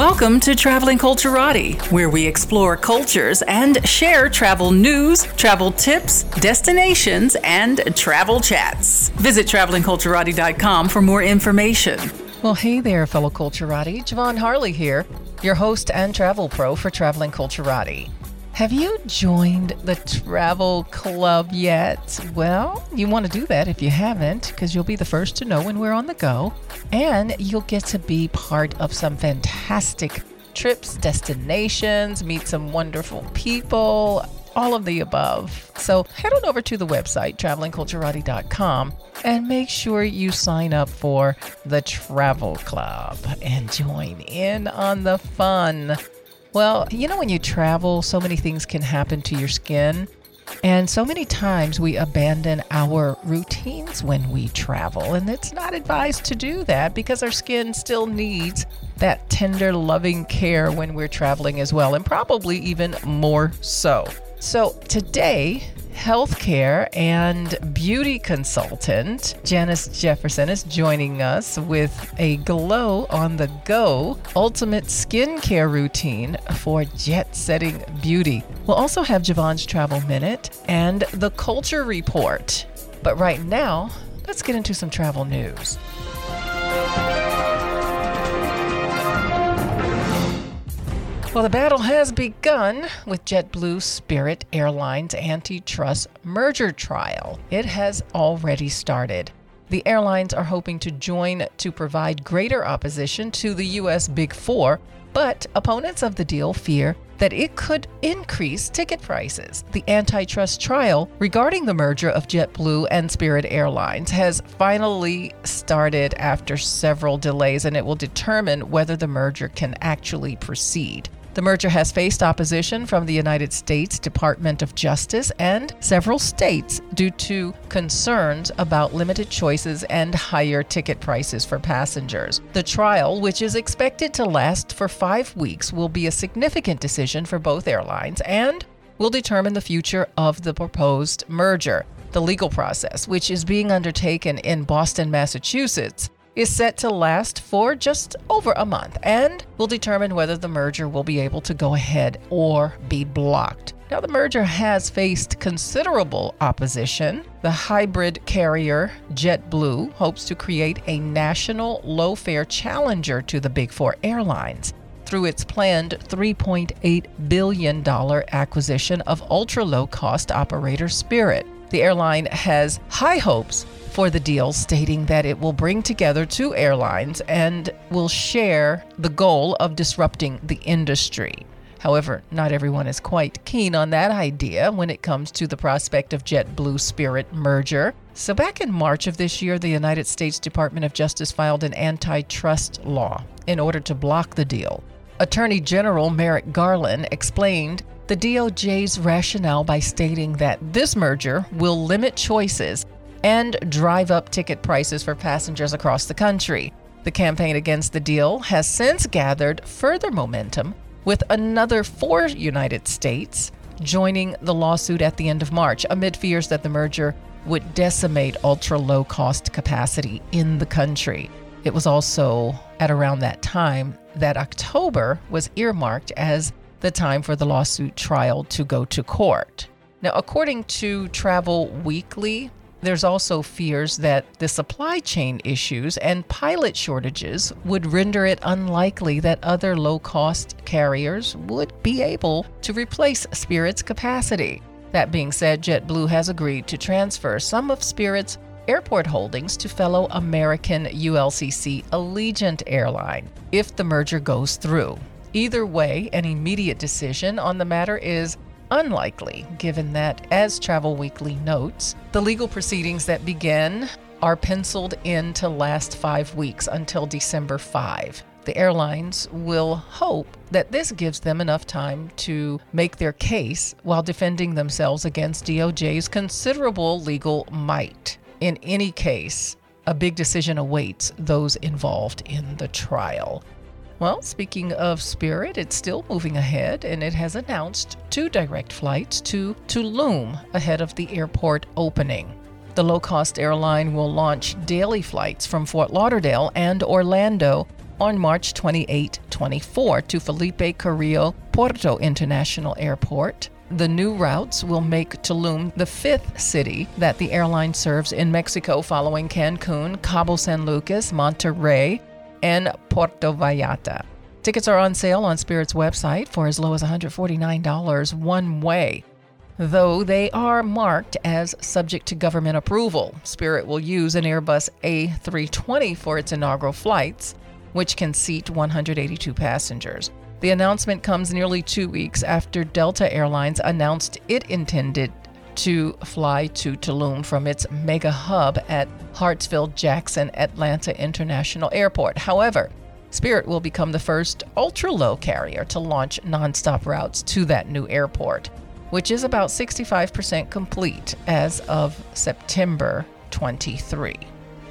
Welcome to Traveling Culturati, where we explore cultures and share travel news, travel tips, destinations, and travel chats. Visit travelingculturati.com for more information. Well, hey there, fellow Culturati. Ja'Vonne Harley here, your host and travel pro for Traveling Culturati. Have you joined the travel club yet? Well, you want to do that if you haven't, because you'll be the first to know when we're on the go. And you'll get to be part of some fantastic trips, destinations, meet some wonderful people, all of the above. So head on over to the website, travelingculturati.com, and make sure you sign up for the travel club and join in on the fun. Well, you know, when you travel, so many things can happen to your skin. And so many times we abandon our routines when we travel. And it's not advised to do that because our skin still needs that tender, loving care when we're traveling as well, and probably even more so. So today, healthcare and beauty consultant Janyce Jefferson is joining us with a glow on the go ultimate skincare routine for jet setting beauty. We'll also have Ja'Vonne's travel minute and the culture report. But right now, let's get into some travel news. Well, the battle has begun with JetBlue Spirit Airlines antitrust merger trial. It has already started. The airlines are hoping to join to provide greater opposition to the U.S. Big Four, but opponents of the deal fear that it could increase ticket prices. The antitrust trial regarding the merger of JetBlue and Spirit Airlines has finally started after several delays, and it will determine whether the merger can actually proceed. The merger has faced opposition from the United States Department of Justice and several states due to concerns about limited choices and higher ticket prices for passengers. The trial, which is expected to last for five weeks, will be a significant decision for both airlines and will determine the future of the proposed merger. The legal process, which is being undertaken in Boston, Massachusetts, is set to last for just over a month and will determine whether the merger will be able to go ahead or be blocked. Now, the merger has faced considerable opposition. The hybrid carrier JetBlue hopes to create a national low fare challenger to the Big Four airlines through its planned $3.8 billion acquisition of ultra low cost operator Spirit. The airline has high hopes for the deal, stating that it will bring together two airlines and will share the goal of disrupting the industry. However, not everyone is quite keen on that idea when it comes to the prospect of JetBlue Spirit merger. So, back in March of this year, the United States Department of Justice filed an antitrust law in order to block the deal. Attorney General Merrick Garland explained the DOJ's rationale by stating that this merger will limit choices and drive up ticket prices for passengers across the country. The campaign against the deal has since gathered further momentum, with another four United States joining the lawsuit at the end of March amid fears that the merger would decimate ultra low cost capacity in the country. It was also at around that time that October was earmarked as the time for the lawsuit trial to go to court. Now, according to Travel Weekly, there's also fears that the supply chain issues and pilot shortages would render it unlikely that other low cost carriers would be able to replace Spirit's capacity. That being said, JetBlue has agreed to transfer some of Spirit's airport holdings to fellow American ULCC Allegiant Airline if the merger goes through. Either way, an immediate decision on the matter is unlikely, given that, as Travel Weekly notes, the legal proceedings that begin are penciled in to last five weeks until December 5. The airlines will hope that this gives them enough time to make their case while defending themselves against DOJ's considerable legal might. In any case, a big decision awaits those involved in the trial. Well, speaking of Spirit, it's still moving ahead and it has announced two direct flights to Tulum ahead of the airport opening. The low cost airline will launch daily flights from Fort Lauderdale and Orlando on March 28 24 to Felipe Carrillo Puerto International Airport. The new routes will make Tulum the fifth city that the airline serves in Mexico following Cancun, Cabo San Lucas, Monterrey, and Puerto Vallarta. Tickets are on sale on Spirit's website for as low as $149 one way. Though they are marked as subject to government approval, Spirit will use an Airbus A320 for its inaugural flights, which can seat 182 passengers. The announcement comes nearly two weeks after Delta Airlines announced it intended to fly to Tulum from its mega hub at Hartsfield Jackson Atlanta International Airport. However, Spirit will become the first ultra low carrier to launch nonstop routes to that new airport which is about 65% complete as of September 23.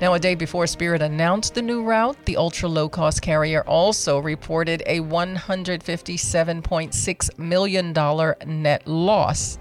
Now, a day before Spirit announced the new route, the ultra low cost carrier also reported a $157.6 million net loss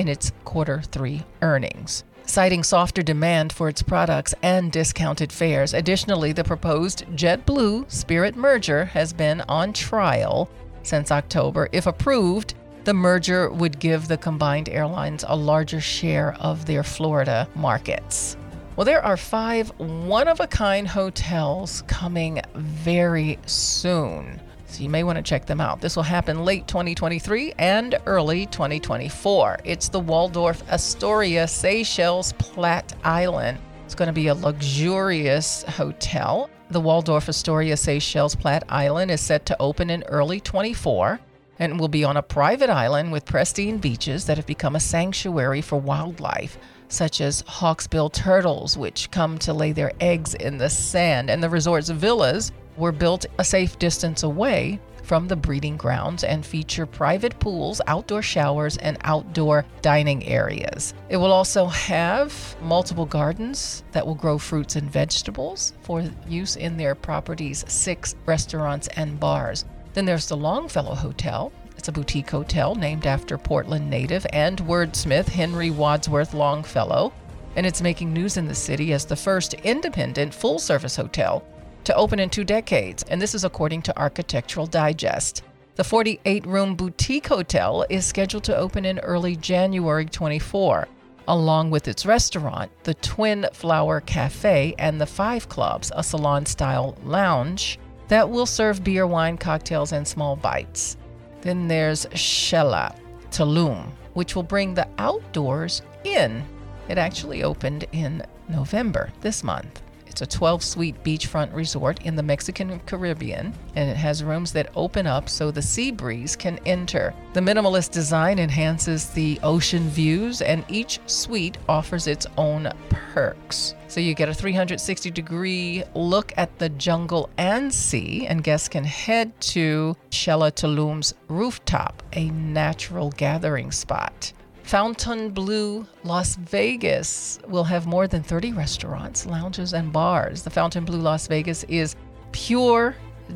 in its quarter three earnings, citing softer demand for its products and discounted fares. Additionally, the proposed JetBlue Spirit merger has been on trial since October. If approved, the merger would give the combined airlines a larger share of their Florida markets. Well, there are five one of a kind hotels coming very soon. So you may want to check them out. This will happen late 2023 and early 2024. It's the Waldorf Astoria Seychelles Platte Island. It's going to be a luxurious hotel. The Waldorf Astoria Seychelles Platte Island is set to open in early 24 and will be on a private island with pristine beaches that have become a sanctuary for wildlife, such as hawksbill turtles, which come to lay their eggs in the sand. And the resort's villas were built a safe distance away from the breeding grounds and feature private pools, outdoor showers, and outdoor dining areas. It will also have multiple gardens that will grow fruits and vegetables for use in their property's six restaurants and bars. Then there's the Longfellow Hotel. It's a boutique hotel named after Portland native and wordsmith Henry Wadsworth Longfellow, and it's making news in the city as the first independent full service hotel to open in two decades, and this is according to Architectural Digest. The 48 room boutique hotel is scheduled to open in early January 24, along with its restaurant, the Twin Flower Cafe, and the Five Clubs, a salon style lounge that will serve beer, wine, cocktails, and small bites. Then there's Shela Tulum, which will bring the outdoors in. It actually opened in November this month. It's a 12 suite beachfront resort in the Mexican Caribbean, and it has rooms that open up so the sea breeze can enter. The minimalist design enhances the ocean views, and each suite offers its own perks. So you get a 360 degree look at the jungle and sea, and guests can head to Shela Tulum's rooftop, a natural gathering spot. Fontainebleau Las Vegas will have more than 30 restaurants, lounges, and bars. The Fontainebleau Las Vegas is pure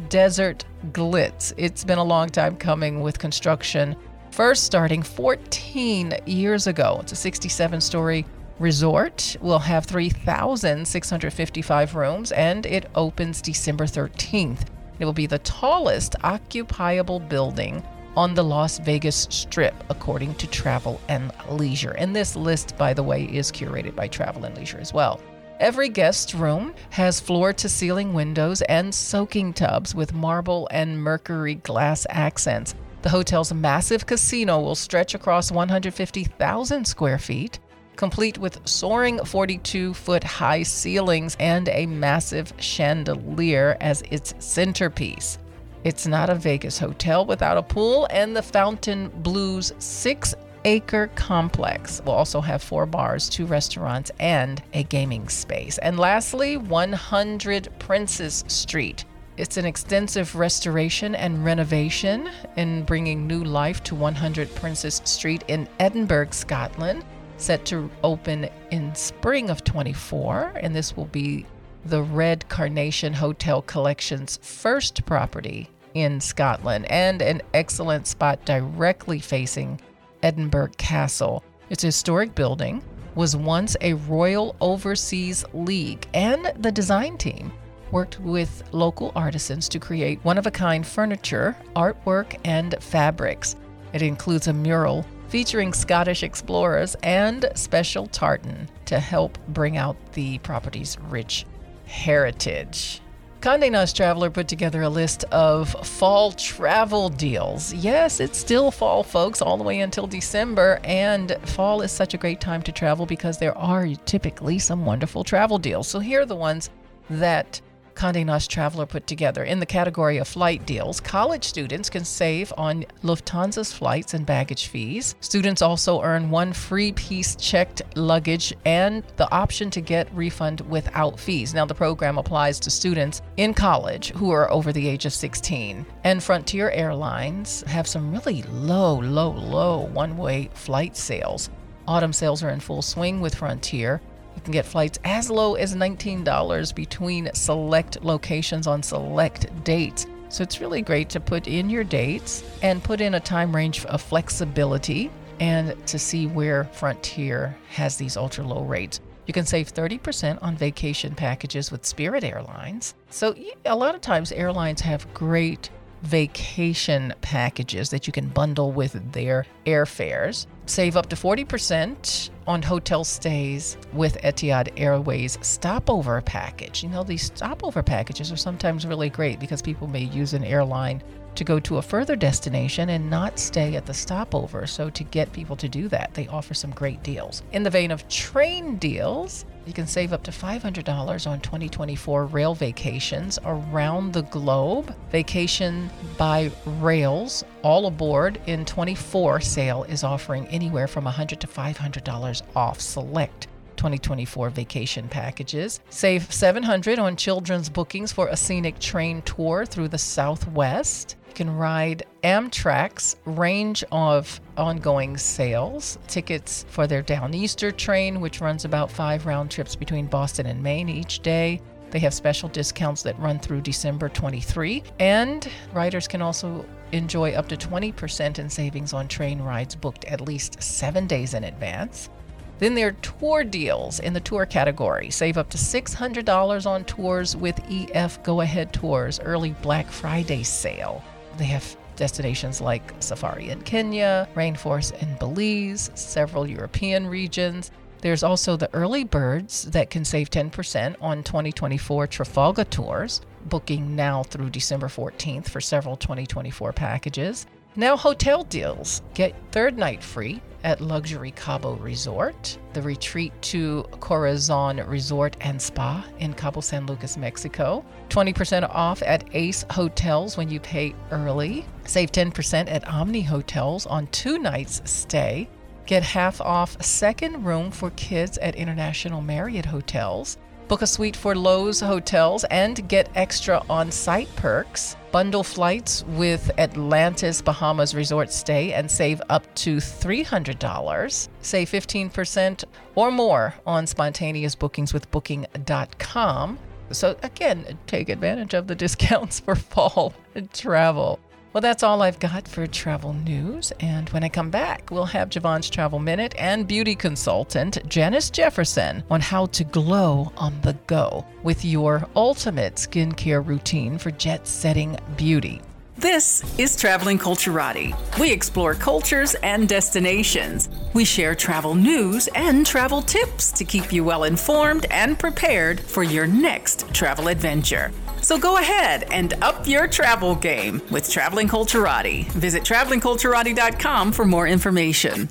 desert glitz. It's been a long time coming with construction, first starting 14 years ago. It's a 67 story resort. Will have 3,655 rooms and it opens December 13th. It will be the tallest occupiable building on the Las Vegas Strip, according to Travel and Leisure. And this list, by the way, is curated by Travel and Leisure as well. Every guest room has floor to ceiling windows and soaking tubs with marble and mercury glass accents. The hotel's massive casino will stretch across 150,000 square feet, complete with soaring 42 foot high ceilings and a massive chandelier as its centerpiece. It's not a Vegas hotel without a pool, and the Fontainebleau's six acre complex will also have four bars, two restaurants, and a gaming space. And lastly, 100 Princes Street. It's an extensive restoration and renovation in bringing new life to 100 Princes Street in Edinburgh, Scotland, set to open in spring of 24. And this will be the Red Carnation Hotel Collection's first property in Scotland and an excellent spot directly facing Edinburgh Castle. Its historic building was once a Royal Overseas League, and the design team worked with local artisans to create one of a kind furniture, artwork, and fabrics. It includes a mural featuring Scottish explorers and special tartan to help bring out the property's rich heritage. Condé Nast Traveler put together a list of fall travel deals. Yes, it's still fall, folks, all the way until December, and fall is such a great time to travel because there are typically some wonderful travel deals. So here are the ones that Condé Nast Traveler put together. In the category of flight deals, college students can save on Lufthansa's flights and baggage fees. Students also earn one free piece checked luggage and the option to get refund without fees. Now, the program applies to students in college who are over the age of 16. And Frontier Airlines have some really low, low, low one way flight sales. Autumn sales are in full swing with Frontier. Can get flights as low as $19 between select locations on select dates. So it's really great to put in your dates and put in a time range of flexibility and to see where Frontier has these ultra low rates. You can save 30% on vacation packages with Spirit Airlines. So, a lot of times, airlines have great vacation packages that you can bundle with their airfares. Save up to 40% on hotel stays with Etihad Airways stopover package. You know, these stopover packages are sometimes really great because people may use an airline to go to a further destination and not stay at the stopover. So, to get people to do that, they offer some great deals. In the vein of train deals, you can save up to $500 on 2024 rail vacations around the globe. Vacation by Rails, all aboard in 24 sale is offering anywhere from 100 to $500 off select 2024 vacation packages. Save 700 on children's bookings for a scenic train tour through the Southwest. You can ride Amtrak's range of ongoing sales, tickets for their Downeaster train, which runs about five round trips between Boston and Maine each day. They have special discounts that run through December 23, and riders can also enjoy up to 20% in savings on train rides booked at least seven days in advance. Then there are tour deals in the tour category. Save up to $600 on tours with EF Go Ahead Tours early Black Friday sale. They have destinations like safari in Kenya, rainforest in Belize, several European regions. There's also the early birds that can save 10% on 2024 Trafalgar tours, booking now through December 14th for several 2024 packages. Now, hotel deals. Get third night free at Luxury Cabo Resort, the retreat to Corazon Resort and Spa in Cabo San Lucas, Mexico. 20% off at Ace Hotels when you pay early. Save 10% at Omni Hotels on two nights stay. Get half off second room for kids at International Marriott Hotels. Book a suite for Loews Hotels and get extra on site perks. Bundle flights with Atlantis Bahamas Resort Stay and save up to $300. Save 15% or more on spontaneous bookings with Booking.com. So, again, take advantage of the discounts for fall travel. Well, that's all I've got for travel news. And when I come back, we'll have Ja'Vonne's Travel Minute and beauty consultant Janyce Jefferson on how to glow on the go with your ultimate skincare routine for jet setting beauty. This is Traveling Culturati. We explore cultures and destinations. We share travel news and travel tips to keep you well informed and prepared for your next travel adventure. So go ahead and up your travel game with Traveling Culturati. Visit travelingculturati.com for more information.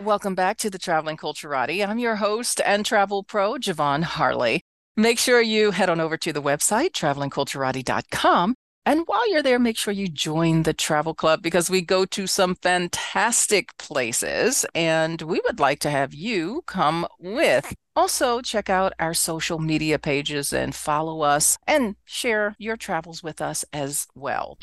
Welcome back to the Traveling Culturati. I'm your host and travel pro, Ja'Vonne Harley. Make sure you head on over to the website, travelingculturati.com. And while you're there, make sure you join the travel club because we go to some fantastic places and we would like to have you come with. Also, check out our social media pages and follow us and share your travels with us as well.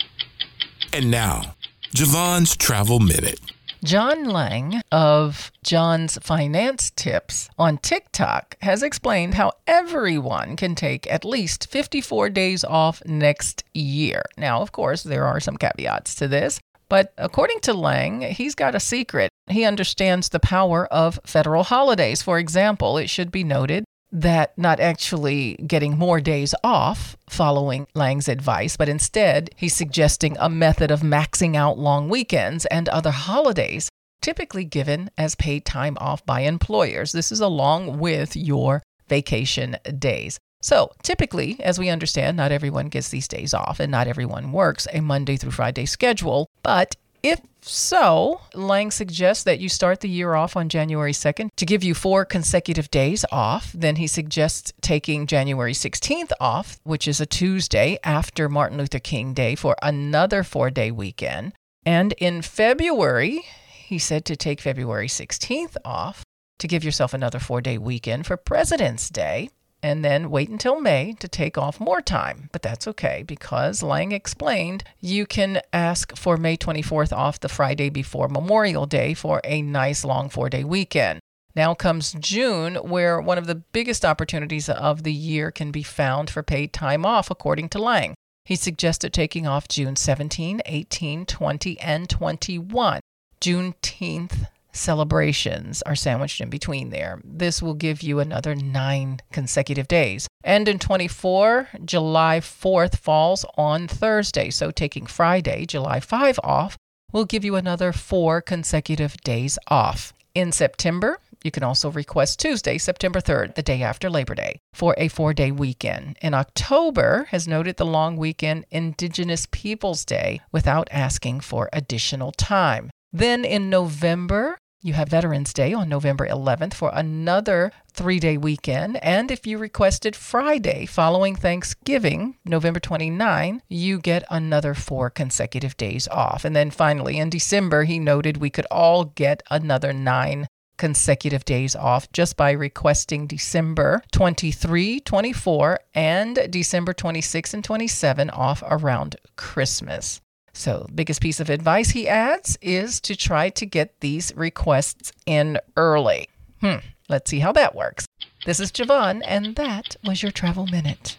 And now, Ja'Vonne's Travel Minute. John Lang of John's Finance Tips on TikTok has explained how everyone can take at least 54 days off next year. Now, of course, there are some caveats to this. But according to Lang, he's got a secret. He understands the power of federal holidays. For example, it should be noted that not actually getting more days off following Lang's advice, but instead he's suggesting a method of maxing out long weekends and other holidays, typically given as paid time off by employers. This is along with your vacation days. So, typically, as we understand, not everyone gets these days off and not everyone works a Monday through Friday schedule. But if so, Lang suggests that you start the year off on January 2nd to give you four consecutive days off. Then he suggests taking January 16th off, which is a Tuesday after Martin Luther King Day, for another four day weekend. And in February, he said to take February 16th off to give yourself another four day weekend for President's Day and then wait until May to take off more time. But that's okay because Lang explained you can ask for May 24th off the Friday before Memorial Day for a nice long four day weekend. Now comes June, where one of the biggest opportunities of the year can be found for paid time off, according to Lang. He suggested taking off June 17, 18, 20, and 21. Juneteenth celebrations are sandwiched in between there. This will give you another nine consecutive days. And in 24, July 4th falls on Thursday. So taking Friday, July 5 off will give you another four consecutive days off. In September, you can also request Tuesday, September 3rd, the day after Labor Day, for a four day weekend. In October, has noted the long weekend Indigenous Peoples Day without asking for additional time. Then in November, you have Veterans Day on November 11th for another three day weekend. And if you requested Friday following Thanksgiving, November 29, you get another four consecutive days off. And then finally, in December, he noted we could all get another nine consecutive days off just by requesting December 23, 24, and December 26 and 27 off around Christmas. So, biggest piece of advice he adds is to try to get these requests in early. Hmm, let's see how that works. This is Ja'Vonne, and that was your travel minute.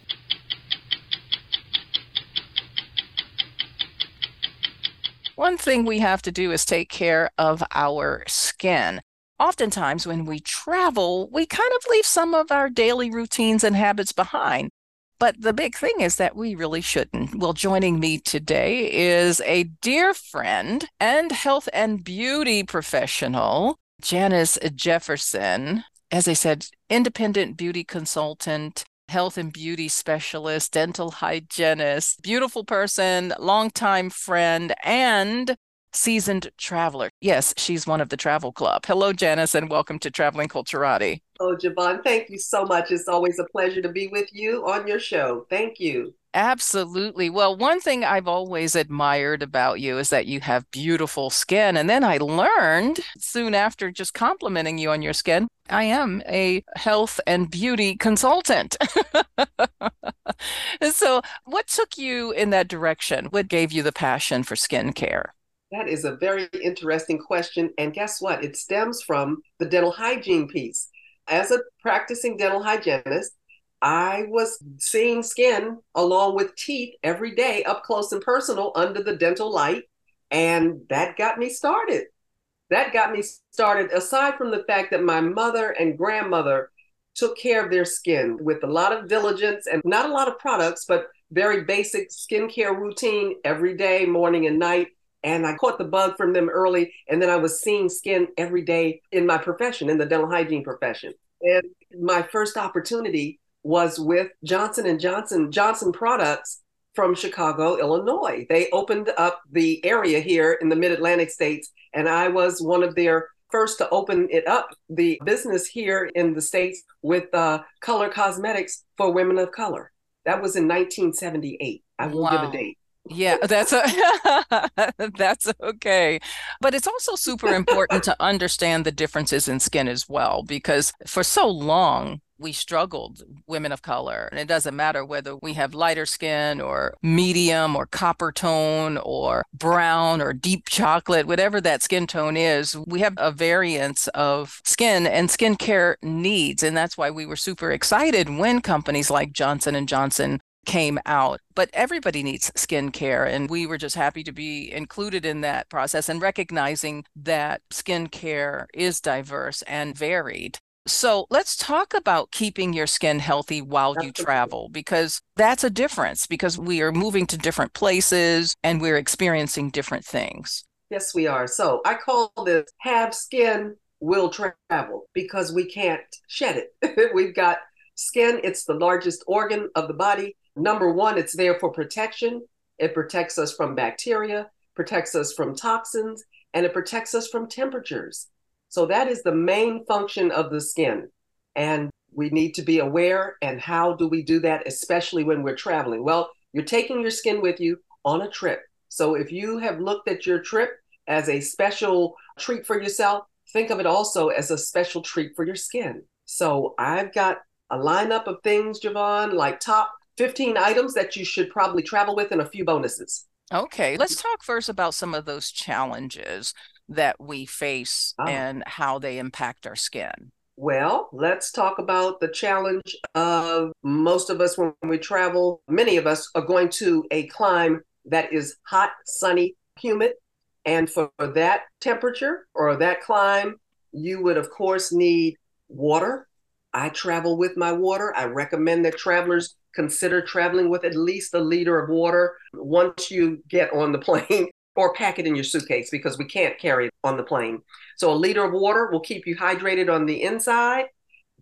One thing we have to do is take care of our skin. Oftentimes, when we travel, we kind of leave some of our daily routines and habits behind. But the big thing is that we really shouldn't. Well, joining me today is a dear friend and health and beauty professional, Janyce Jefferson. As I said, independent beauty consultant, health and beauty specialist, dental hygienist, beautiful person, longtime friend, and seasoned traveler. Yes, she's one of the travel club. Hello, Janyce, and welcome to Traveling Culturati. Oh, Ja'Vonne, thank you so much. It's always a pleasure to be with you on your show. Thank you. Absolutely. Well, one thing I've always admired about you is that you have beautiful skin. And then I learned soon after just complimenting you on your skin, I am a health and beauty consultant. so, what took you in that direction? What gave you the passion for skincare? That is a very interesting question. And guess what? It stems from the dental hygiene piece. As a practicing dental hygienist, I was seeing skin along with teeth every day up close and personal under the dental light. And that got me started. That got me started, aside from the fact that my mother and grandmother took care of their skin with a lot of diligence and not a lot of products, but very basic skincare routine every day, morning and night and I caught the bug from them early. And then I was seeing skin every day in my profession, in the dental hygiene profession. And my first opportunity was with Johnson and Johnson Johnson Products from Chicago, Illinois. They opened up the area here in the Mid-Atlantic states, and I was one of their first to open it up, the business here in the states with uh, color cosmetics for women of color. That was in 1978. I will wow. give a date. Yeah, that's a, that's okay. But it's also super important to understand the differences in skin as well because for so long we struggled women of color and it doesn't matter whether we have lighter skin or medium or copper tone or brown or deep chocolate whatever that skin tone is we have a variance of skin and skincare needs and that's why we were super excited when companies like Johnson and Johnson came out. But everybody needs skincare. And we were just happy to be included in that process and recognizing that skincare is diverse and varied. So let's talk about keeping your skin healthy while you travel because that's a difference because we are moving to different places and we're experiencing different things. Yes, we are. So I call this have skin will travel because we can't shed it. We've got skin, it's the largest organ of the body. Number one, it's there for protection. It protects us from bacteria, protects us from toxins, and it protects us from temperatures. So that is the main function of the skin. And we need to be aware. And how do we do that, especially when we're traveling? Well, you're taking your skin with you on a trip. So if you have looked at your trip as a special treat for yourself, think of it also as a special treat for your skin. So I've got a lineup of things, Ja'Vonne, like top 15 items that you should probably travel with and a few bonuses. Okay, let's talk first about some of those challenges that we face ah. and how they impact our skin. Well, let's talk about the challenge of most of us when we travel. Many of us are going to a clime that is hot, sunny, humid. And for that temperature or that clime, you would, of course, need water. I travel with my water. I recommend that travelers consider traveling with at least a liter of water once you get on the plane or pack it in your suitcase because we can't carry it on the plane. So a liter of water will keep you hydrated on the inside.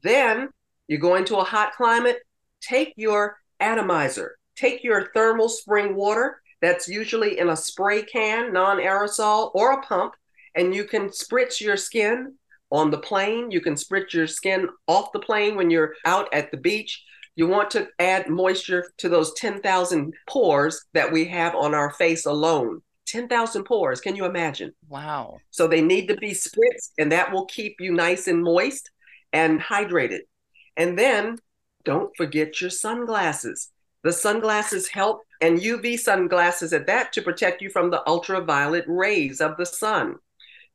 Then you go into a hot climate, take your atomizer, take your thermal spring water that's usually in a spray can, non aerosol, or a pump, and you can spritz your skin on the plane. You can spritz your skin off the plane when you're out at the beach. You want to add moisture to those 10,000 pores that we have on our face alone. 10,000 pores. Can you imagine? Wow. So they need to be spritzed, and that will keep you nice and moist and hydrated. And then don't forget your sunglasses. The sunglasses help, and UV sunglasses at that to protect you from the ultraviolet rays of the sun.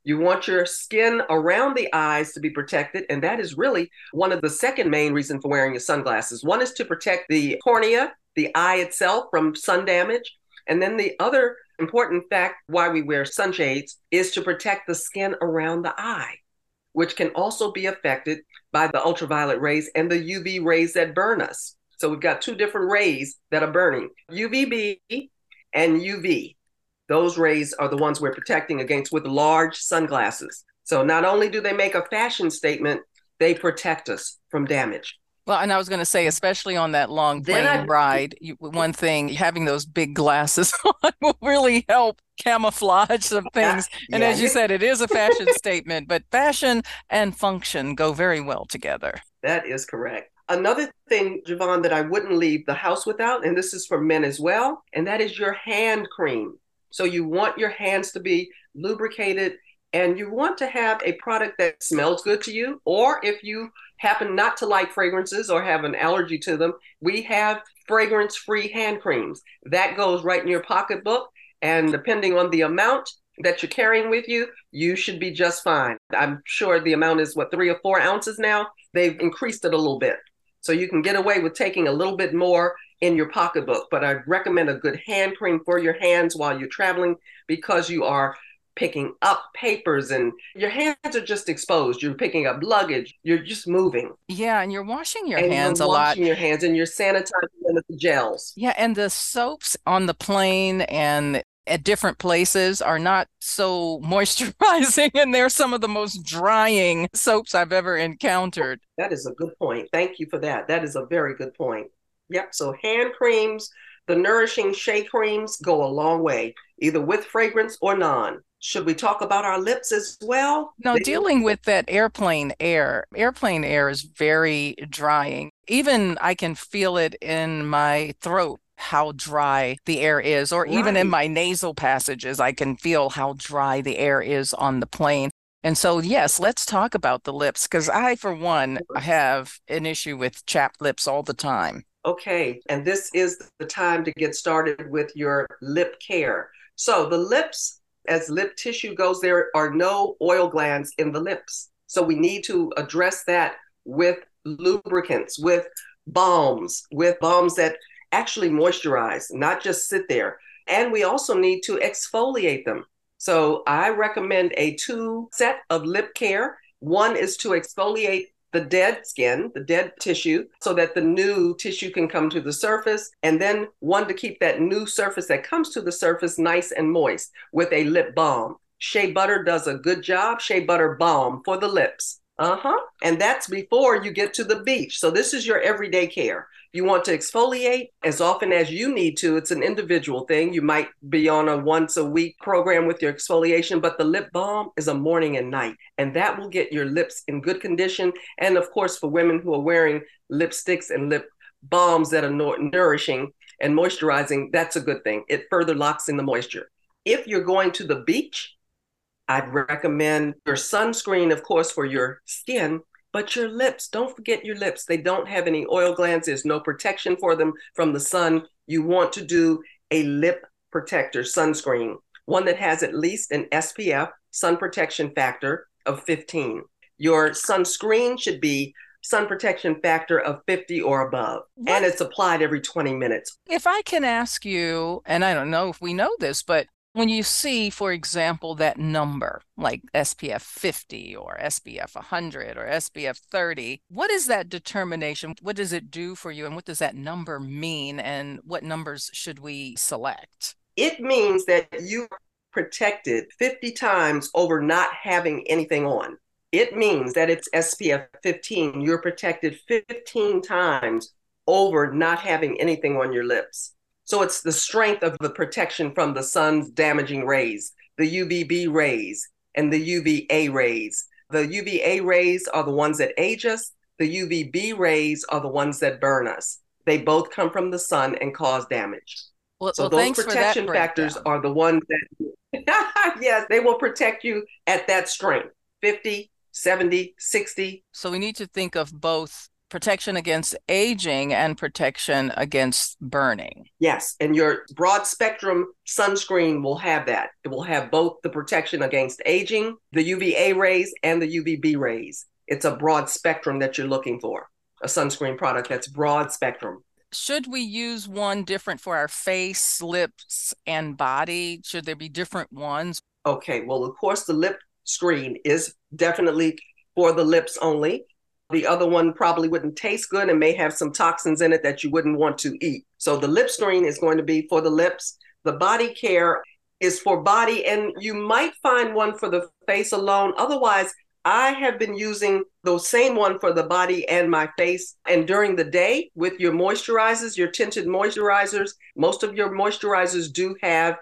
You want your skin around the eyes to be protected, and that is really one of the second main reason for wearing your sunglasses. One is to protect the cornea, the eye itself, from sun damage. And then the other important fact why we wear sunshades is to protect the skin around the eye, which can also be affected by the ultraviolet rays and the UV rays that burn us. So we've got two different rays that are burning UVB and UV. Those rays are the ones we're protecting against with large sunglasses. So not only do they make a fashion statement, they protect us from damage. Well, and I was going to say, especially on that long plane I, ride, you, one thing having those big glasses on will really help camouflage some things. And yeah, as you said, it is a fashion statement, but fashion and function go very well together. That is correct. Another thing, Ja'Vonne, that I wouldn't leave the house without, and this is for men as well, and that is your hand cream. So you want your hands to be lubricated and you want to have a product that smells good to you, or if you happen not to like fragrances or have an allergy to them, we have fragrance free hand creams. That goes right in your pocketbook. And depending on the amount that you're carrying with you, you should be just fine. I'm sure the amount is what, three or four ounces now? They've increased it a little bit. So you can get away with taking a little bit more in your pocketbook. But I recommend a good hand cream for your hands while you're traveling because you are picking up papers and your hands are just exposed. You're picking up luggage. You're just moving. Yeah, and you're washing your and hands a lot. Washing your hands and you're sanitizing them with the gels. Yeah, and the soaps on the plane and at different places are not so moisturizing and they're some of the most drying soaps I've ever encountered. That is a good point. Thank you for that. That is a very good point. Yep. So hand creams, the nourishing shea creams go a long way, either with fragrance or non. Should we talk about our lips as well? No, dealing with that airplane air. Airplane air is very drying. Even I can feel it in my throat how dry the air is, or right. even in my nasal passages, I can feel how dry the air is on the plane. And so, yes, let's talk about the lips because I, for one, have an issue with chapped lips all the time. Okay, and this is the time to get started with your lip care. So, the lips as lip tissue goes, there are no oil glands in the lips. So we need to address that with lubricants, with balms, with balms that actually moisturize, not just sit there. And we also need to exfoliate them. So I recommend a two set of lip care. One is to exfoliate the dead skin, the dead tissue, so that the new tissue can come to the surface. And then one to keep that new surface that comes to the surface nice and moist with a lip balm. Shea butter does a good job. Shea butter balm for the lips. Uh huh. And that's before you get to the beach. So this is your everyday care. You want to exfoliate as often as you need to. It's an individual thing. You might be on a once a week program with your exfoliation, but the lip balm is a morning and night, and that will get your lips in good condition. And of course, for women who are wearing lipsticks and lip balms that are nourishing and moisturizing, that's a good thing. It further locks in the moisture. If you're going to the beach, I'd recommend your sunscreen, of course, for your skin, but your lips, don't forget your lips. They don't have any oil glands. There's no protection for them from the sun. You want to do a lip protector sunscreen, one that has at least an SPF, sun protection factor, of 15. Your sunscreen should be sun protection factor of 50 or above. What? And it's applied every 20 minutes. If I can ask you, and I don't know if we know this, but when you see, for example, that number like SPF 50 or SPF 100 or SPF 30, what is that determination? What does it do for you? And what does that number mean? And what numbers should we select? It means that you are protected 50 times over not having anything on. It means that it's SPF 15. You're protected 15 times over not having anything on your lips. So it's the strength of the protection from the sun's damaging rays, the UVB rays and the UVA rays. The UVA rays are the ones that age us, the UVB rays are the ones that burn us. They both come from the sun and cause damage. Well, so well, those protection factors are the ones that, yes, they will protect you at that strength 50, 70, 60. So we need to think of both protection against aging and protection against burning. Yes, and your broad spectrum sunscreen will have that. It will have both the protection against aging, the UVA rays, and the UVB rays. It's a broad spectrum that you're looking for, a sunscreen product that's broad spectrum. Should we use one different for our face, lips, and body? Should there be different ones? Okay, well, of course, the lip screen is definitely for the lips only the other one probably wouldn't taste good and may have some toxins in it that you wouldn't want to eat. So the lip screen is going to be for the lips. The body care is for body, and you might find one for the face alone. Otherwise, I have been using the same one for the body and my face. And during the day, with your moisturizers, your tinted moisturizers, most of your moisturizers do have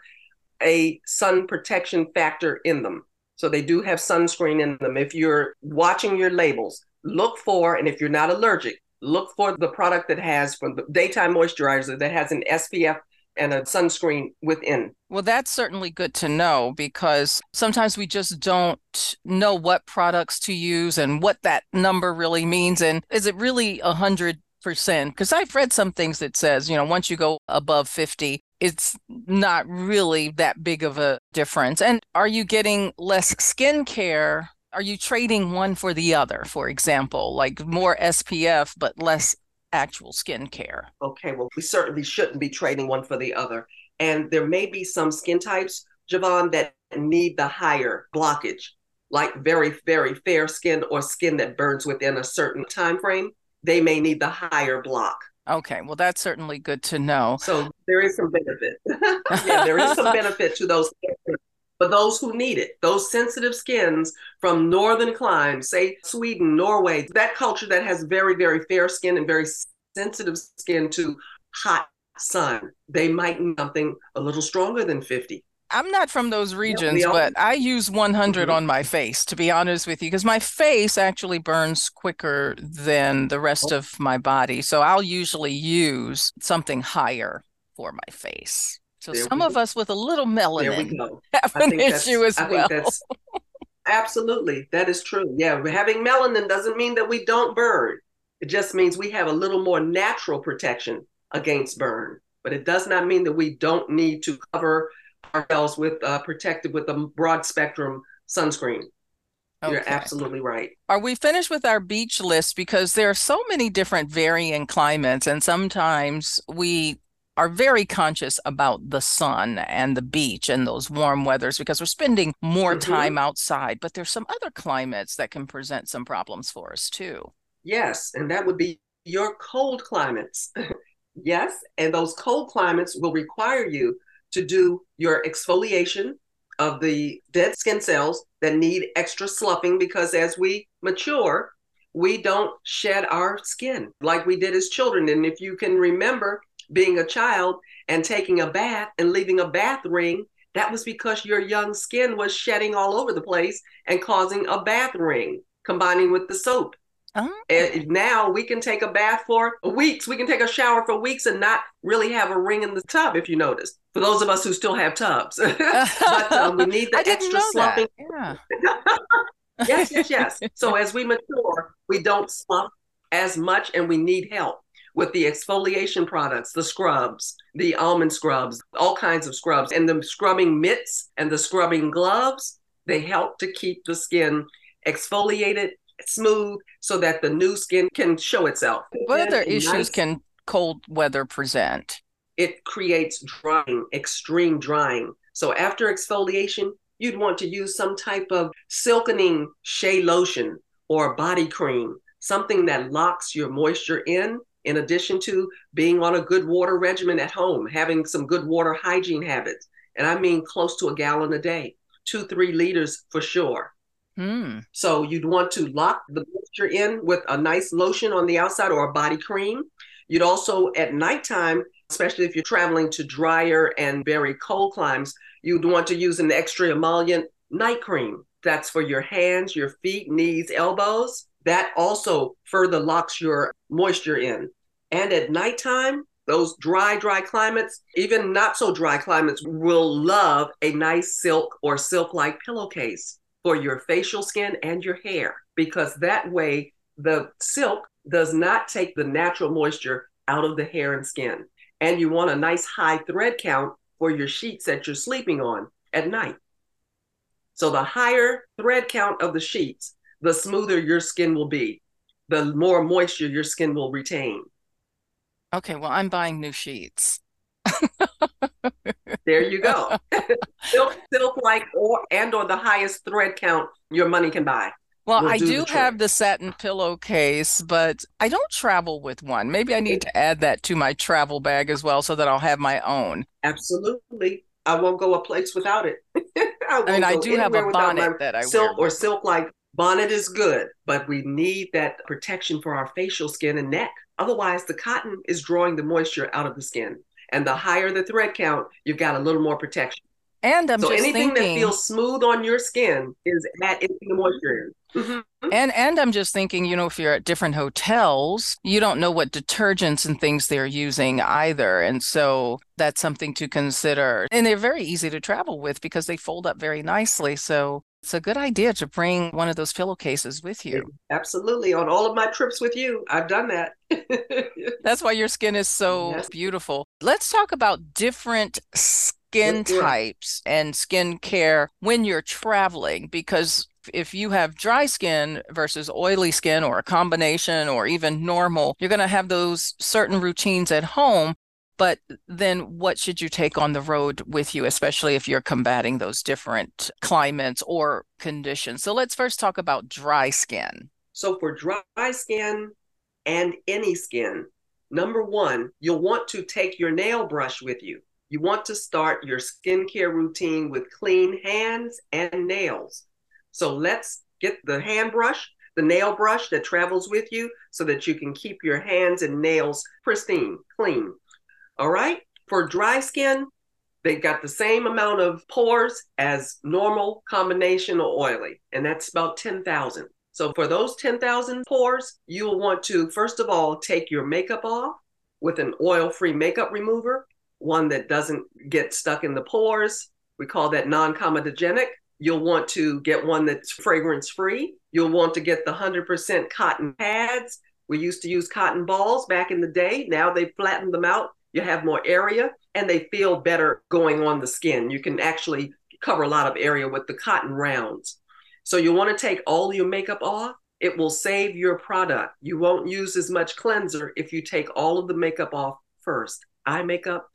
a sun protection factor in them. So they do have sunscreen in them. If you're watching your labels, look for, and if you're not allergic, look for the product that has from the daytime moisturizer that has an SPF and a sunscreen within. Well, that's certainly good to know because sometimes we just don't know what products to use and what that number really means. And is it really a hundred percent? Because I've read some things that says, you know, once you go above 50, it's not really that big of a difference. And are you getting less skincare are you trading one for the other, for example, like more SPF but less actual skincare? Okay, well, we certainly shouldn't be trading one for the other. And there may be some skin types, Ja'Vonne, that need the higher blockage, like very, very fair skin or skin that burns within a certain time frame. They may need the higher block. Okay, well, that's certainly good to know. So there is some benefit. yeah, there is some benefit to those for those who need it, those sensitive skins from northern climes, say Sweden, Norway, that culture that has very, very fair skin and very sensitive skin to hot sun, they might need something a little stronger than 50. I'm not from those regions, yeah, but I use 100 mm-hmm. on my face, to be honest with you, because my face actually burns quicker than the rest oh. of my body. So I'll usually use something higher for my face. So there some of us with a little melanin have an issue as I well. absolutely, that is true. Yeah, having melanin doesn't mean that we don't burn. It just means we have a little more natural protection against burn. But it does not mean that we don't need to cover ourselves with uh, protected with a broad spectrum sunscreen. Okay. You're absolutely right. Are we finished with our beach list? Because there are so many different varying climates, and sometimes we are very conscious about the sun and the beach and those warm weathers because we're spending more mm-hmm. time outside. But there's some other climates that can present some problems for us too. Yes, and that would be your cold climates. yes, and those cold climates will require you to do your exfoliation of the dead skin cells that need extra sloughing because as we mature, we don't shed our skin like we did as children. And if you can remember being a child and taking a bath and leaving a bath ring, that was because your young skin was shedding all over the place and causing a bath ring, combining with the soap. Oh. And now we can take a bath for weeks. We can take a shower for weeks and not really have a ring in the tub, if you notice. For those of us who still have tubs, but um, we need the extra sloughing. Yeah. yes, yes, yes. So as we mature, we don't slough as much, and we need help with the exfoliation products, the scrubs, the almond scrubs, all kinds of scrubs, and the scrubbing mitts and the scrubbing gloves. They help to keep the skin exfoliated smooth so that the new skin can show itself. What other issues nice, can cold weather present? It creates drying, extreme drying. So after exfoliation, you'd want to use some type of silkening shea lotion or body cream, something that locks your moisture in, in addition to being on a good water regimen at home, having some good water hygiene habits. And I mean close to a gallon a day, two, three liters for sure. Mm. So you'd want to lock the moisture in with a nice lotion on the outside or a body cream. You'd also at nighttime, especially if you're traveling to drier and very cold climes, you'd want to use an extra emollient night cream. That's for your hands, your feet, knees, elbows. That also further locks your moisture in. And at nighttime, those dry, dry climates, even not so dry climates, will love a nice silk or silk like pillowcase for your facial skin and your hair because that way the silk does not take the natural moisture out of the hair and skin. And you want a nice high thread count for your sheets that you're sleeping on at night. So the higher thread count of the sheets, the smoother your skin will be, the more moisture your skin will retain. Okay, well, I'm buying new sheets. there you go. silk, silk like or and or the highest thread count your money can buy. Well, I do, do have the satin pillowcase, but I don't travel with one. Maybe I need to add that to my travel bag as well so that I'll have my own. Absolutely. I won't go a place without it. I, I, mean, I do have a bonnet that I silk wear. or silk like bonnet is good, but we need that protection for our facial skin and neck. Otherwise, the cotton is drawing the moisture out of the skin. And the higher the thread count, you've got a little more protection. And I'm so anything thinking, that feels smooth on your skin is at the moisture. Mm-hmm. And and I'm just thinking, you know, if you're at different hotels, you don't know what detergents and things they're using either, and so that's something to consider. And they're very easy to travel with because they fold up very nicely. So it's a good idea to bring one of those pillowcases with you. Absolutely. On all of my trips with you, I've done that. That's why your skin is so yes. beautiful. Let's talk about different skin types and skin care when you're traveling because if you have dry skin versus oily skin or a combination or even normal, you're going to have those certain routines at home but then what should you take on the road with you, especially if you're combating those different climates or conditions? So let's first talk about dry skin. So for dry skin and any skin, number one, you'll want to take your nail brush with you. You want to start your skincare routine with clean hands and nails. So let's get the hand brush, the nail brush that travels with you so that you can keep your hands and nails pristine, clean. All right. For dry skin, they've got the same amount of pores as normal combination or oily, and that's about 10,000. So for those 10,000 pores, you will want to, first of all, take your makeup off with an oil free makeup remover, one that doesn't get stuck in the pores. We call that non comedogenic. You'll want to get one that's fragrance free. You'll want to get the 100% cotton pads. We used to use cotton balls back in the day. Now they've flattened them out you have more area, and they feel better going on the skin. You can actually cover a lot of area with the cotton rounds. So you want to take all your makeup off. It will save your product. You won't use as much cleanser if you take all of the makeup off first. Eye makeup,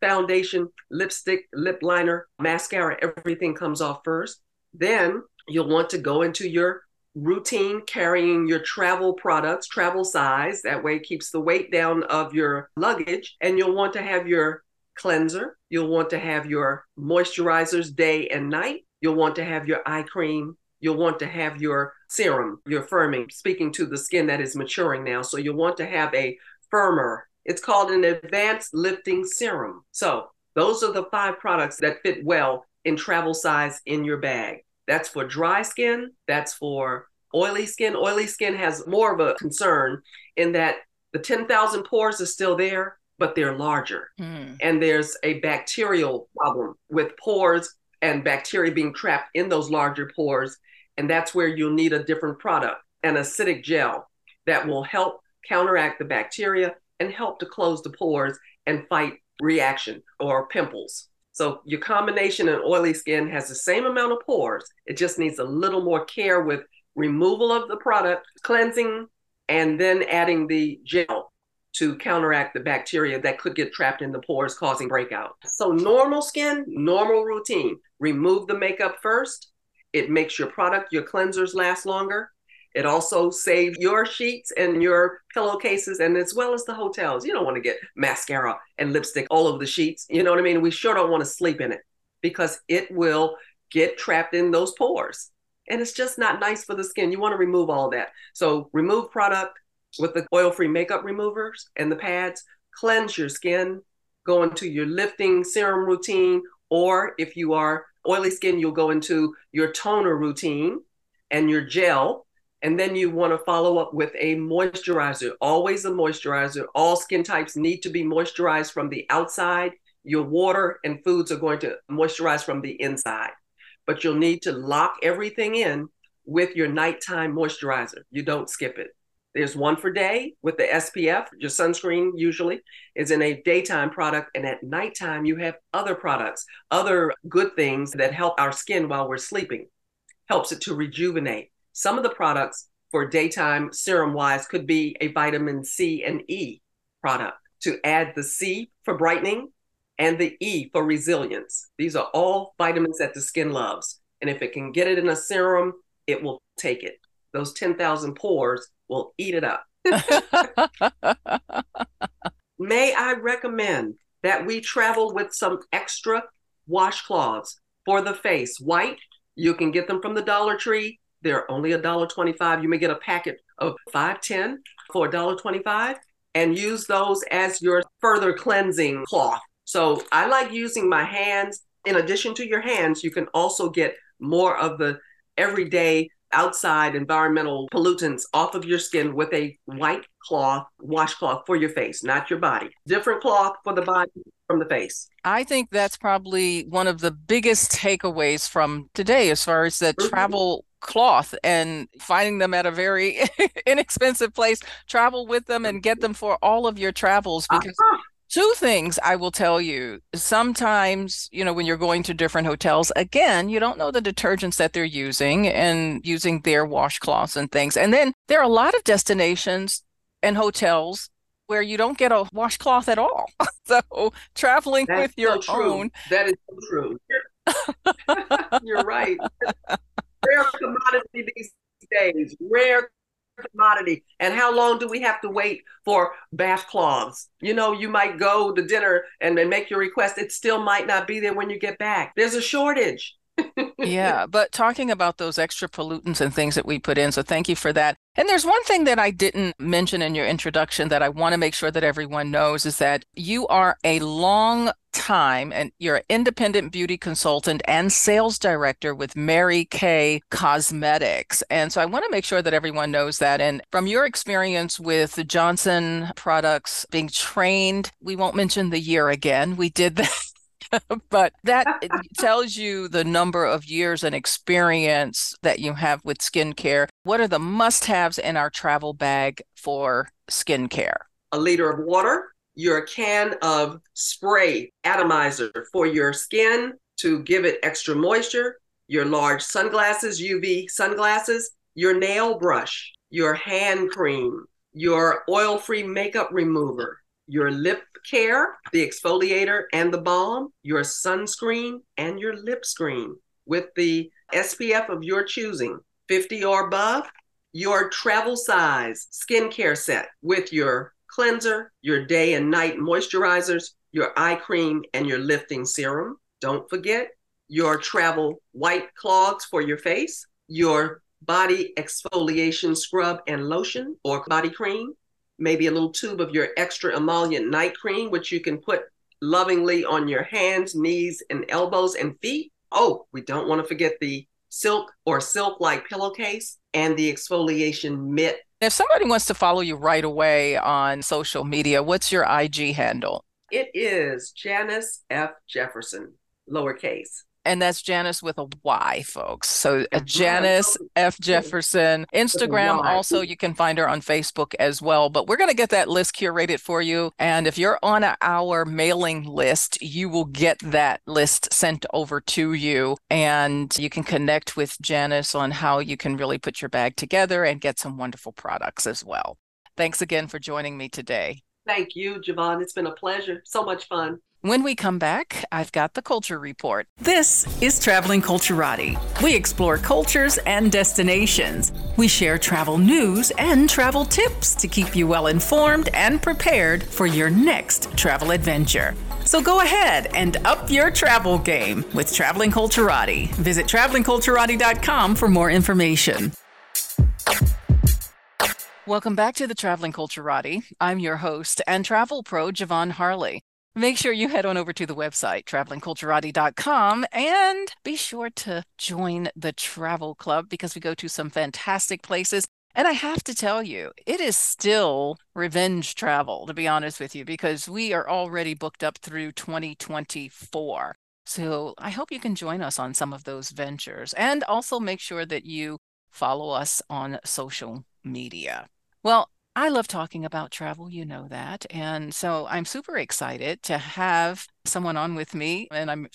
foundation, lipstick, lip liner, mascara, everything comes off first. Then you'll want to go into your routine carrying your travel products, travel size. That way, keeps the weight down of your luggage. And you'll want to have your cleanser. You'll want to have your moisturizers day and night. You'll want to have your eye cream. You'll want to have your serum, your firming, speaking to the skin that is maturing now. So you'll want to have a firmer. It's called an advanced lifting serum. So those are the five products that fit well in travel size in your bag. That's for dry skin, that's for oily skin. Oily skin has more of a concern in that the 10,000 pores are still there, but they're larger. Mm. And there's a bacterial problem with pores and bacteria being trapped in those larger pores. And that's where you'll need a different product, an acidic gel that will help counteract the bacteria and help to close the pores and fight reaction or pimples. So your combination and oily skin has the same amount of pores. It just needs a little more care with removal of the product, cleansing, and then adding the gel to counteract the bacteria that could get trapped in the pores causing breakout. So normal skin, normal routine. Remove the makeup first. It makes your product, your cleansers last longer. It also saves your sheets and your pillowcases, and as well as the hotels. You don't want to get mascara and lipstick all over the sheets. You know what I mean? We sure don't want to sleep in it because it will get trapped in those pores. And it's just not nice for the skin. You want to remove all that. So, remove product with the oil free makeup removers and the pads, cleanse your skin, go into your lifting serum routine, or if you are oily skin, you'll go into your toner routine and your gel and then you want to follow up with a moisturizer, always a moisturizer. All skin types need to be moisturized from the outside. Your water and foods are going to moisturize from the inside, but you'll need to lock everything in with your nighttime moisturizer. You don't skip it. There's one for day with the SPF. Your sunscreen usually is in a daytime product, and at nighttime, you have other products, other good things that help our skin while we're sleeping, helps it to rejuvenate some of the products for daytime serum wise could be a vitamin C and E product to add the C for brightening and the E for resilience. These are all vitamins that the skin loves. And if it can get it in a serum, it will take it. Those 10,000 pores will eat it up. May I recommend that we travel with some extra washcloths for the face? White, you can get them from the Dollar Tree. They're only $1.25. You may get a packet of five, 10 for $1.25 and use those as your further cleansing cloth. So I like using my hands. In addition to your hands, you can also get more of the everyday outside environmental pollutants off of your skin with a white cloth, washcloth for your face, not your body. Different cloth for the body from the face. I think that's probably one of the biggest takeaways from today as far as the mm-hmm. travel cloth and finding them at a very inexpensive place travel with them and get them for all of your travels because uh-huh. two things i will tell you. Sometimes you know when you're going to different hotels again you don't know the detergents that they're using and using their washcloths and things. And then there are a lot of destinations and hotels where you don't get a washcloth at all. So traveling That's with your so own that is so true. You're right rare commodity these days. Rare commodity. And how long do we have to wait for bath cloths? You know, you might go to dinner and then make your request. It still might not be there when you get back. There's a shortage. Yeah, but talking about those extra pollutants and things that we put in. So thank you for that. And there's one thing that I didn't mention in your introduction that I want to make sure that everyone knows is that you are a long time and you're an independent beauty consultant and sales director with Mary Kay Cosmetics. And so I want to make sure that everyone knows that. And from your experience with the Johnson products being trained, we won't mention the year again. We did that but that tells you the number of years and experience that you have with skincare. What are the must haves in our travel bag for skincare? A liter of water, your can of spray atomizer for your skin to give it extra moisture, your large sunglasses, UV sunglasses, your nail brush, your hand cream, your oil free makeup remover, your lip care, the exfoliator and the balm, your sunscreen, and your lip screen with the SPF of your choosing. 50 or above, your travel size skincare set with your cleanser, your day and night moisturizers, your eye cream, and your lifting serum. Don't forget your travel white clogs for your face, your body exfoliation scrub and lotion or body cream, maybe a little tube of your extra emollient night cream, which you can put lovingly on your hands, knees, and elbows and feet. Oh, we don't want to forget the silk or silk like pillowcase and the exfoliation mitt. If somebody wants to follow you right away on social media, what's your IG handle? It is Janyce F. Jefferson, lowercase and that's Janyce with a Y, folks. So uh, Janyce F. Jefferson. Instagram also, you can find her on Facebook as well. But we're going to get that list curated for you. And if you're on our mailing list, you will get that list sent over to you. And you can connect with Janyce on how you can really put your bag together and get some wonderful products as well. Thanks again for joining me today. Thank you, Ja'Vonne. It's been a pleasure. So much fun. When we come back, I've got the culture report. This is Traveling Culturati. We explore cultures and destinations. We share travel news and travel tips to keep you well informed and prepared for your next travel adventure. So go ahead and up your travel game with Traveling Culturati. Visit travelingculturati.com for more information. Welcome back to the Traveling Culturati. I'm your host and travel pro, Ja'Vonne Harley. Make sure you head on over to the website, travelingculturati.com, and be sure to join the travel club because we go to some fantastic places. And I have to tell you, it is still revenge travel, to be honest with you, because we are already booked up through 2024. So I hope you can join us on some of those ventures and also make sure that you follow us on social media. Well, I love talking about travel, you know that. And so I'm super excited to have someone on with me, and I'm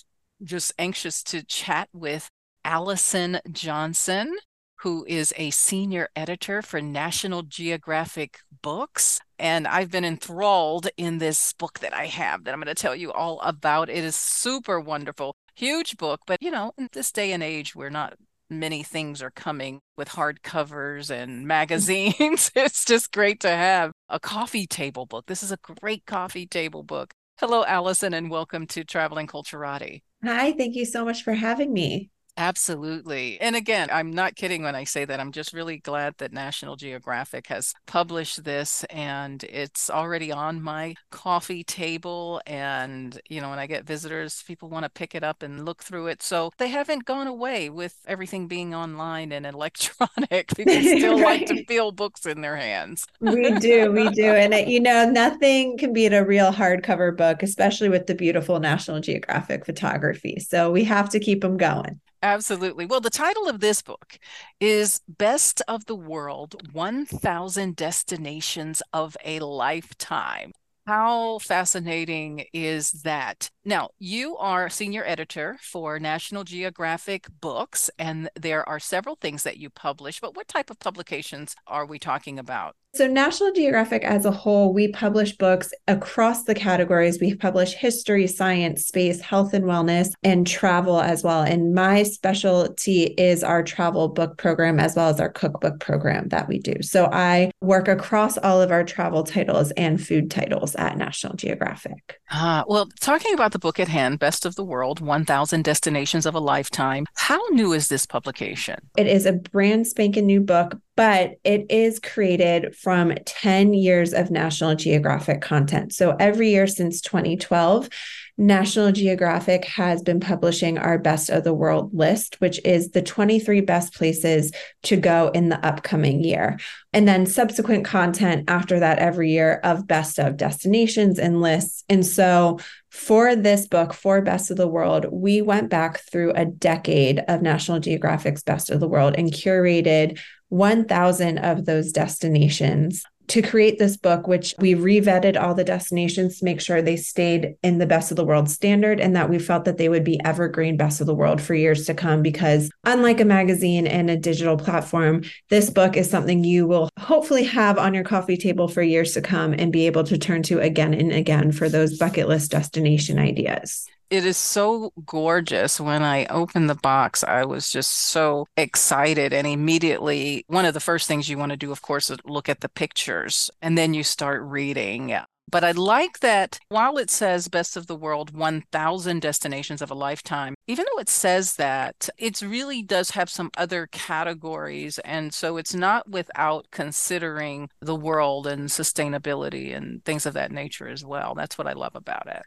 just anxious to chat with Allison Johnson, who is a senior editor for National Geographic Books. And I've been enthralled in this book that I have that I'm going to tell you all about. It is super wonderful, huge book, but you know, in this day and age, we're not many things are coming with hardcovers and mm. magazines. it's just great to have a coffee table book. This is a great coffee table book. Hello, Allison, and welcome to Traveling Culturati. Hi, thank you so much for having me. Absolutely. And again, I'm not kidding when I say that. I'm just really glad that National Geographic has published this and it's already on my coffee table. And, you know, when I get visitors, people want to pick it up and look through it. So they haven't gone away with everything being online and electronic. People still right. like to feel books in their hands. we do. We do. And, it, you know, nothing can beat a real hardcover book, especially with the beautiful National Geographic photography. So we have to keep them going. Absolutely. Well, the title of this book is Best of the World 1000 Destinations of a Lifetime. How fascinating is that? Now, you are senior editor for National Geographic Books, and there are several things that you publish, but what type of publications are we talking about? So, National Geographic as a whole, we publish books across the categories. We publish history, science, space, health and wellness, and travel as well. And my specialty is our travel book program as well as our cookbook program that we do. So, I work across all of our travel titles and food titles at National Geographic. Ah, well, talking about the book at hand, Best of the World 1000 Destinations of a Lifetime, how new is this publication? It is a brand spanking new book but it is created from 10 years of National Geographic content. So every year since 2012, National Geographic has been publishing our best of the world list, which is the 23 best places to go in the upcoming year. And then subsequent content after that every year of best of destinations and lists. And so for this book, for Best of the World, we went back through a decade of National Geographic's Best of the World and curated 1,000 of those destinations to create this book, which we revetted all the destinations to make sure they stayed in the best of the world standard and that we felt that they would be evergreen best of the world for years to come. Because unlike a magazine and a digital platform, this book is something you will hopefully have on your coffee table for years to come and be able to turn to again and again for those bucket list destination ideas. It is so gorgeous. When I opened the box, I was just so excited. And immediately, one of the first things you want to do, of course, is look at the pictures. And then you start reading. But I like that while it says best of the world, 1,000 destinations of a lifetime, even though it says that, it really does have some other categories. And so it's not without considering the world and sustainability and things of that nature as well. That's what I love about it.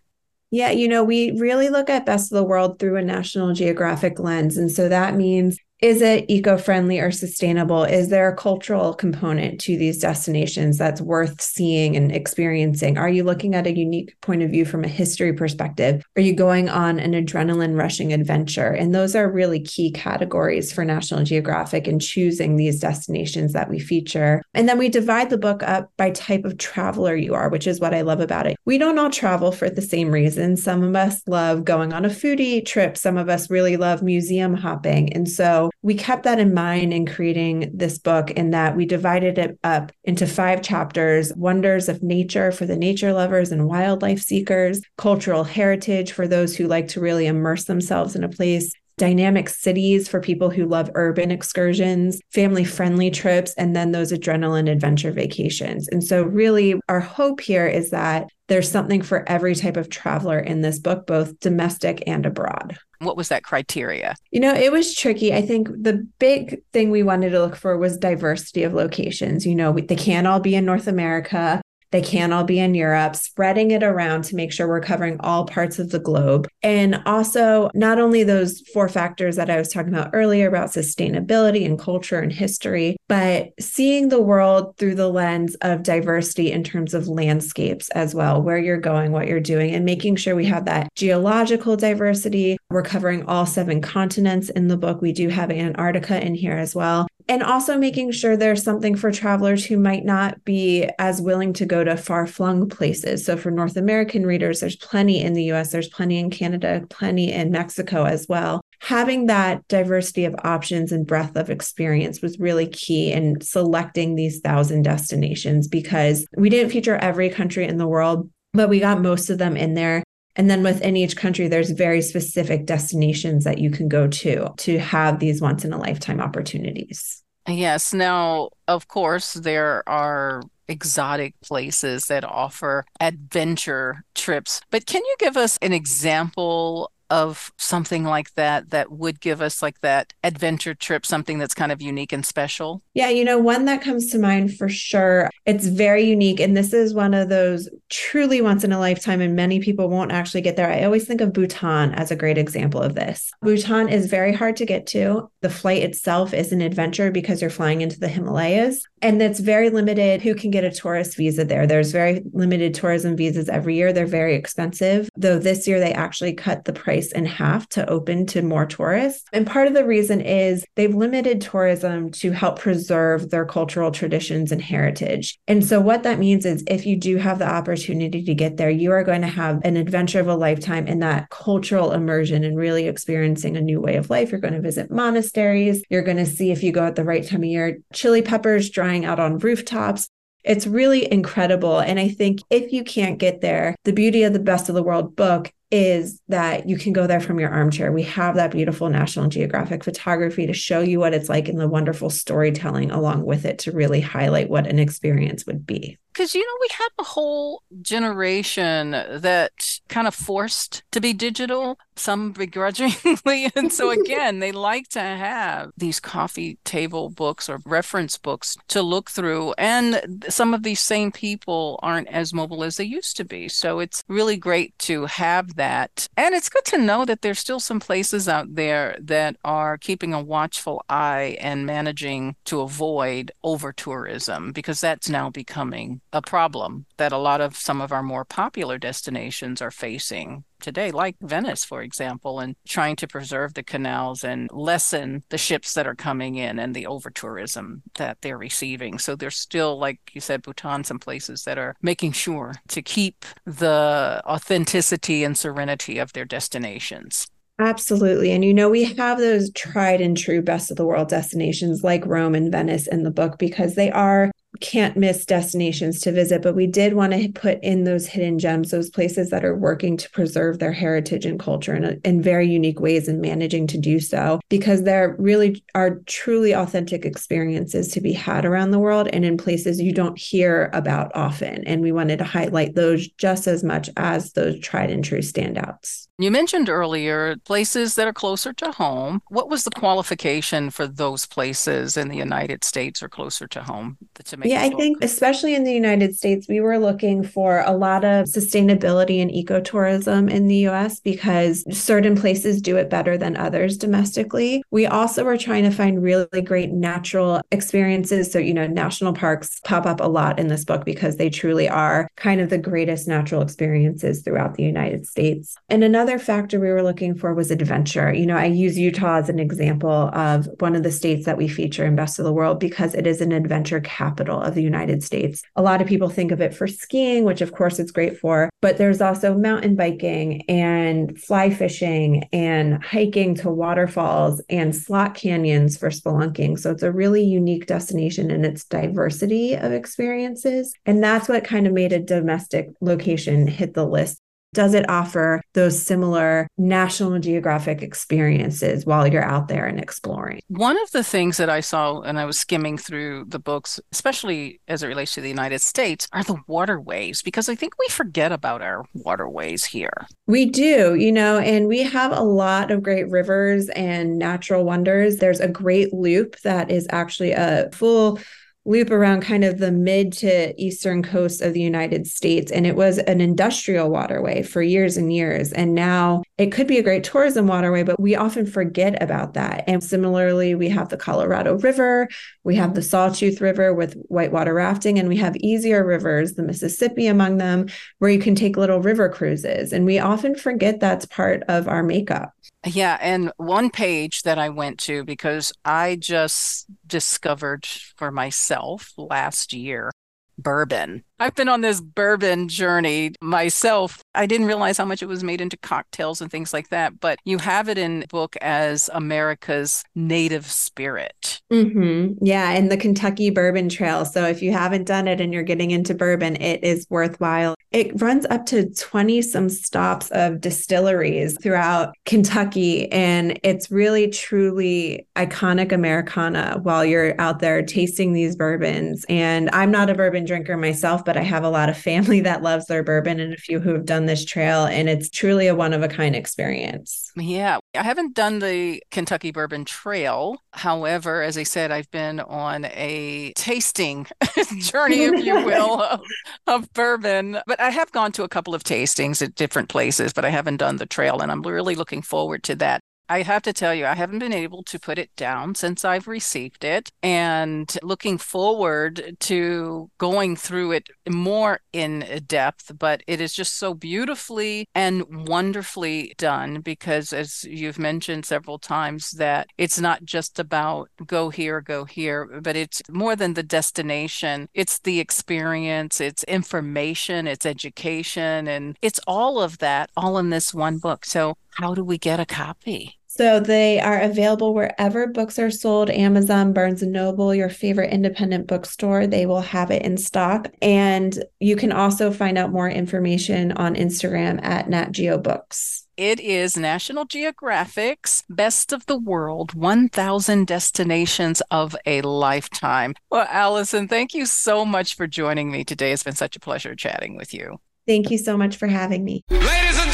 Yeah, you know, we really look at best of the world through a National Geographic lens. And so that means is it eco-friendly or sustainable? Is there a cultural component to these destinations that's worth seeing and experiencing? Are you looking at a unique point of view from a history perspective? Are you going on an adrenaline rushing adventure? And those are really key categories for national geographic in choosing these destinations that we feature. And then we divide the book up by type of traveler you are which is what i love about it. We don't all travel for the same reasons some of us love going on a foodie trip. Some of us really love museum hopping. And so we kept that in mind in creating this book in that we divided it up into five chapters wonders of nature for the nature lovers and wildlife seekers, cultural heritage for those who like to really immerse themselves in a place, dynamic cities for people who love urban excursions, family friendly trips, and then those adrenaline adventure vacations. And so, really, our hope here is that there's something for every type of traveler in this book, both domestic and abroad. What was that criteria? You know, it was tricky. I think the big thing we wanted to look for was diversity of locations. You know, they can't all be in North America. They can all be in Europe, spreading it around to make sure we're covering all parts of the globe. And also, not only those four factors that I was talking about earlier about sustainability and culture and history, but seeing the world through the lens of diversity in terms of landscapes as well, where you're going, what you're doing, and making sure we have that geological diversity. We're covering all seven continents in the book. We do have Antarctica in here as well and also making sure there's something for travelers who might not be as willing to go to far flung places. So, for North American readers, there's plenty in the US, there's plenty in Canada, plenty in Mexico as well. Having that diversity of options and breadth of experience was really key in selecting these thousand destinations because we didn't feature every country in the world, but we got most of them in there. And then within each country, there's very specific destinations that you can go to to have these once in a lifetime opportunities. Yes. Now, of course, there are exotic places that offer adventure trips. But can you give us an example of something like that that would give us like that adventure trip, something that's kind of unique and special? Yeah, you know, one that comes to mind for sure. It's very unique. And this is one of those truly once in a lifetime, and many people won't actually get there. I always think of Bhutan as a great example of this. Bhutan is very hard to get to. The flight itself is an adventure because you're flying into the Himalayas. And it's very limited who can get a tourist visa there. There's very limited tourism visas every year. They're very expensive, though this year they actually cut the price in half to open to more tourists. And part of the reason is they've limited tourism to help preserve their cultural traditions and heritage. And so, what that means is if you do have the opportunity to get there, you are going to have an adventure of a lifetime in that cultural immersion and really experiencing a new way of life. You're going to visit monasteries. You're going to see if you go at the right time of year, chili peppers drying out on rooftops. It's really incredible. And I think if you can't get there, the beauty of the Best of the World book is that you can go there from your armchair. We have that beautiful National Geographic photography to show you what it's like and the wonderful storytelling along with it to really highlight what an experience would be because you know we have a whole generation that kind of forced to be digital some begrudgingly. And so again they like to have these coffee table books or reference books to look through. And some of these same people aren't as mobile as they used to be. So it's really great to have that. And it's good to know that there's still some places out there that are keeping a watchful eye and managing to avoid over tourism because that's now becoming a problem that a lot of some of our more popular destinations are facing today, like Venice, for example, and trying to preserve the canals and lessen the ships that are coming in and the over tourism that they're receiving. So there's still, like you said, Bhutan, some places that are making sure to keep the authenticity and serenity of their destinations. Absolutely. And you know, we have those tried and true best of the world destinations like Rome and Venice in the book because they are can't miss destinations to visit, but we did want to put in those hidden gems, those places that are working to preserve their heritage and culture in, in very unique ways and managing to do so because there really are truly authentic experiences to be had around the world and in places you don't hear about often. And we wanted to highlight those just as much as those tried and true standouts. You mentioned earlier places that are closer to home. What was the qualification for those places in the United States or closer to home to? Yeah, I think especially in the United States, we were looking for a lot of sustainability and ecotourism in the US because certain places do it better than others domestically. We also were trying to find really great natural experiences. So, you know, national parks pop up a lot in this book because they truly are kind of the greatest natural experiences throughout the United States. And another another factor we were looking for was adventure. You know, I use Utah as an example of one of the states that we feature in Best of the World because it is an adventure capital of the United States. A lot of people think of it for skiing, which of course it's great for, but there's also mountain biking and fly fishing and hiking to waterfalls and slot canyons for spelunking. So it's a really unique destination in its diversity of experiences. And that's what kind of made a domestic location hit the list does it offer those similar National Geographic experiences while you're out there and exploring? One of the things that I saw and I was skimming through the books, especially as it relates to the United States, are the waterways, because I think we forget about our waterways here. We do, you know, and we have a lot of great rivers and natural wonders. There's a great loop that is actually a full loop around kind of the mid to eastern coast of the United States. And it was an industrial waterway for years and years. And now it could be a great tourism waterway, but we often forget about that. And similarly, we have the Colorado River, we have the Sawtooth River with whitewater rafting, and we have easier rivers, the Mississippi among them, where you can take little river cruises. And we often forget that's part of our makeup. Yeah. And one page that I went to because I just discovered for myself last year bourbon. I've been on this bourbon journey myself. I didn't realize how much it was made into cocktails and things like that, but you have it in book as America's native spirit. Mm-hmm. Yeah, and the Kentucky Bourbon Trail. So if you haven't done it and you're getting into bourbon, it is worthwhile. It runs up to 20 some stops of distilleries throughout Kentucky, and it's really truly iconic Americana while you're out there tasting these bourbons. And I'm not a bourbon drinker myself, but I have a lot of family that loves their bourbon and a few who have done this trail, and it's truly a one of a kind experience. Yeah, I haven't done the Kentucky Bourbon Trail. However, as I said, I've been on a tasting journey, if you will, of, of bourbon. But I have gone to a couple of tastings at different places, but I haven't done the trail, and I'm really looking forward to that. I have to tell you, I haven't been able to put it down since I've received it and looking forward to going through it more in depth. But it is just so beautifully and wonderfully done because, as you've mentioned several times, that it's not just about go here, go here, but it's more than the destination. It's the experience, it's information, it's education, and it's all of that all in this one book. So how do we get a copy? So they are available wherever books are sold Amazon, Barnes and Noble, your favorite independent bookstore. They will have it in stock. And you can also find out more information on Instagram at Nat Geo Books. It is National Geographic's Best of the World 1000 Destinations of a Lifetime. Well, Allison, thank you so much for joining me today. It's been such a pleasure chatting with you. Thank you so much for having me. Ladies and gentlemen,